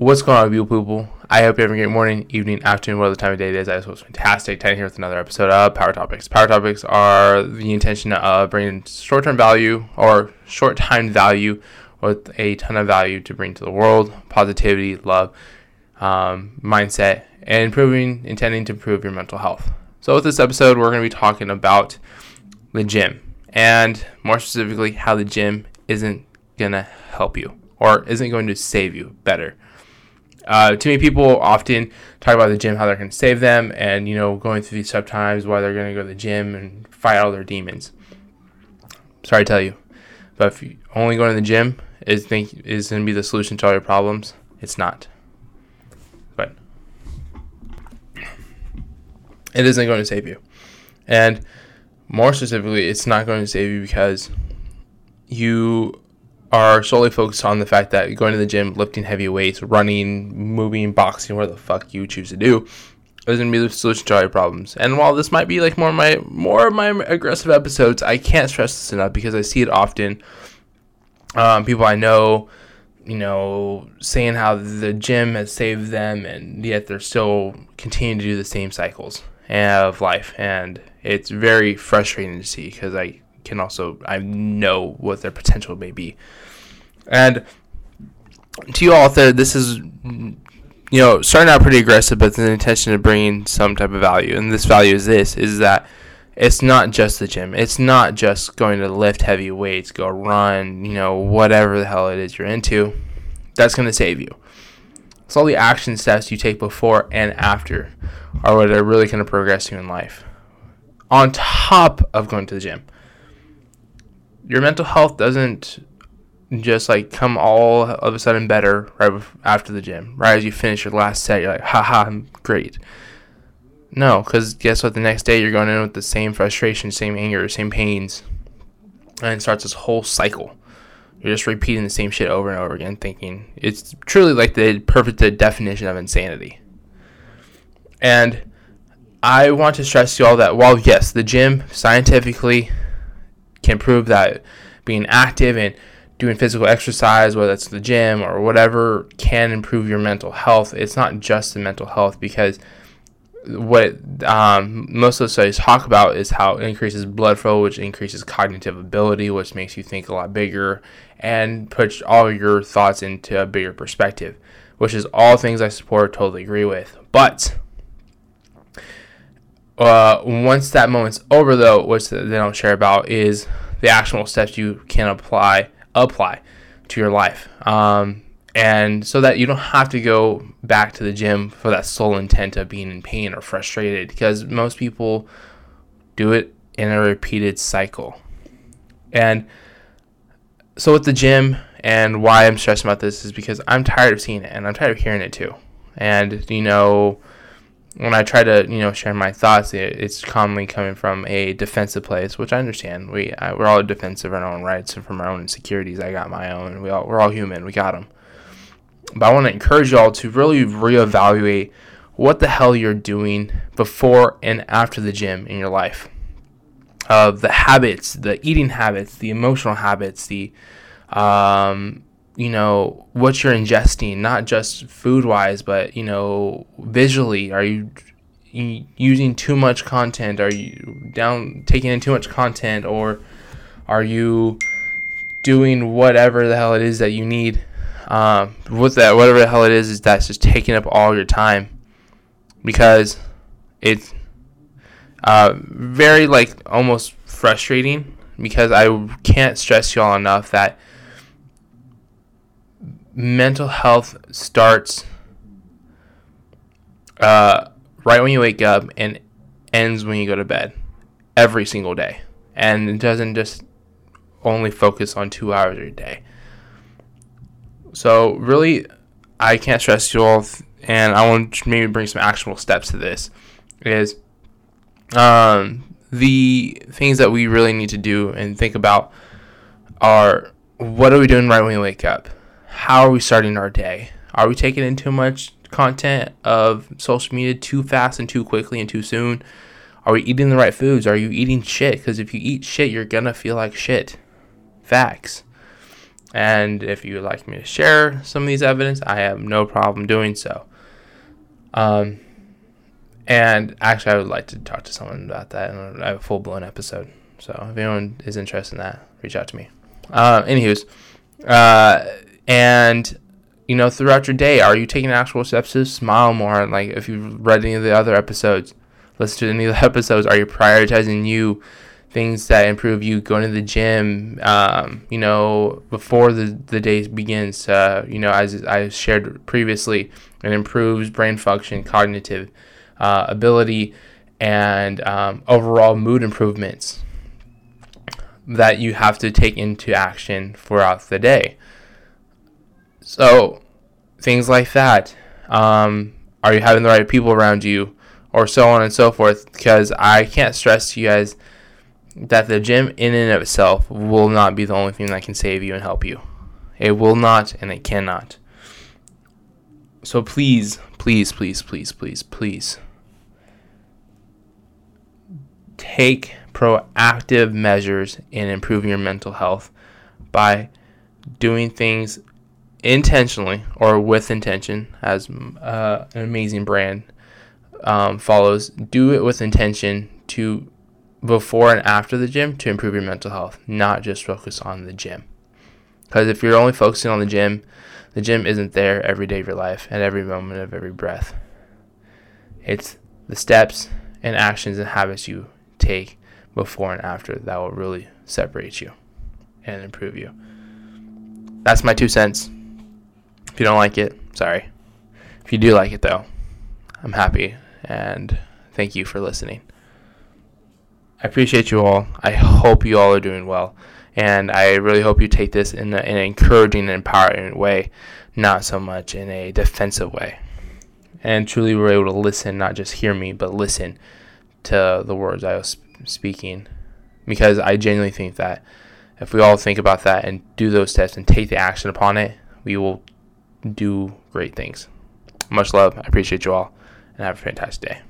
What's going on with you people? I hope you're having a great morning, evening, afternoon, whatever the time of day it is. I just was fantastic. Titan here with another episode of Power Topics. Power Topics are the intention of bringing short-term value or short-time value with a ton of value to bring to the world, positivity, love, um, mindset, and improving, intending to improve your mental health. So with this episode, we're going to be talking about the gym and more specifically how the gym isn't going to help you or isn't going to save you better. Uh, too many people often talk about the gym, how they're going to save them, and you know, going through these tough times, why they're going to go to the gym and fight all their demons. Sorry to tell you, but if you only going to the gym is think is going to be the solution to all your problems, it's not. But it isn't going to save you, and more specifically, it's not going to save you because you are solely focused on the fact that going to the gym, lifting heavy weights, running, moving, boxing, whatever the fuck you choose to do, is gonna be the solution to all your problems. And while this might be like more of my more of my aggressive episodes, I can't stress this enough because I see it often. Um, people I know, you know, saying how the gym has saved them, and yet they're still continuing to do the same cycles of life, and it's very frustrating to see because I can also I know what their potential may be. And to you all out there, this is you know starting out pretty aggressive, but the intention of bringing some type of value. And this value is this: is that it's not just the gym. It's not just going to lift heavy weights, go run, you know, whatever the hell it is you're into. That's going to save you. It's all the action steps you take before and after are what are really going to progress you in life. On top of going to the gym your mental health doesn't just like come all of a sudden better right after the gym. Right as you finish your last set, you're like, haha, I'm great. No, because guess what? The next day you're going in with the same frustration, same anger, same pains, and it starts this whole cycle. You're just repeating the same shit over and over again, thinking it's truly like the perfect definition of insanity. And I want to stress to you all that while yes, the gym scientifically can prove that being active and doing physical exercise, whether it's the gym or whatever, can improve your mental health. It's not just the mental health because what um, most of the studies talk about is how it increases blood flow, which increases cognitive ability, which makes you think a lot bigger and puts all your thoughts into a bigger perspective, which is all things I support, totally agree with. But uh, once that moment's over, though, which they don't share about, is the actual steps you can apply apply to your life, um, and so that you don't have to go back to the gym for that sole intent of being in pain or frustrated, because most people do it in a repeated cycle, and so with the gym and why I'm stressing about this is because I'm tired of seeing it and I'm tired of hearing it too, and you know when I try to, you know, share my thoughts, it, it's commonly coming from a defensive place, which I understand. We I, we're all defensive in our own rights and from our own insecurities. I got my own. We all we're all human. We got them. But I want to encourage y'all to really reevaluate what the hell you're doing before and after the gym in your life. Of uh, the habits, the eating habits, the emotional habits, the um, you know what you're ingesting not just food wise but you know visually. Are you using too much content? Are you down taking in too much content or are you doing whatever the hell it is that you need? Um, with that whatever the hell it is is that's just taking up all your time. Because it's uh, very like almost frustrating. Because I can't stress y'all enough that mental health starts uh, right when you wake up and ends when you go to bed every single day. And it doesn't just only focus on two hours a day. So, really, I can't stress you all, and I want to maybe bring some actual steps to this. Is um, the things that we really need to do and think about are what are we doing right when we wake up? How are we starting our day? Are we taking in too much content of social media too fast and too quickly and too soon? Are we eating the right foods? Are you eating shit? Because if you eat shit, you're gonna feel like shit. Facts. And if you would like me to share some of these evidence, I have no problem doing so. Um, and actually, I would like to talk to someone about that and I have a full blown episode. So if anyone is interested in that, reach out to me. Uh, anywho's, uh, and you know, throughout your day, are you taking actual steps to smile more? Like if you've read any of the other episodes, listen to any of the episodes, are you prioritizing you? Things that improve you going to the gym, um, you know, before the, the day begins, uh, you know, as I shared previously, it improves brain function, cognitive uh, ability, and um, overall mood improvements that you have to take into action throughout the day. So, things like that. Um, are you having the right people around you? Or so on and so forth. Because I can't stress to you guys that the gym, in and of itself, will not be the only thing that can save you and help you. It will not, and it cannot. So please, please, please, please, please, please take proactive measures in improving your mental health by doing things intentionally or with intention, as uh, an amazing brand um, follows. Do it with intention to before and after the gym to improve your mental health, not just focus on the gym. Because if you're only focusing on the gym, the gym isn't there every day of your life at every moment of every breath. It's the steps and actions and habits you take before and after that will really separate you and improve you. That's my two cents. If you don't like it, sorry. If you do like it, though, I'm happy and thank you for listening. I appreciate you all. I hope you all are doing well. And I really hope you take this in, a, in an encouraging and empowering way, not so much in a defensive way. And truly, we're able to listen, not just hear me, but listen to the words I was speaking because I genuinely think that if we all think about that and do those steps and take the action upon it, we will do great things. Much love. I appreciate you all and have a fantastic day.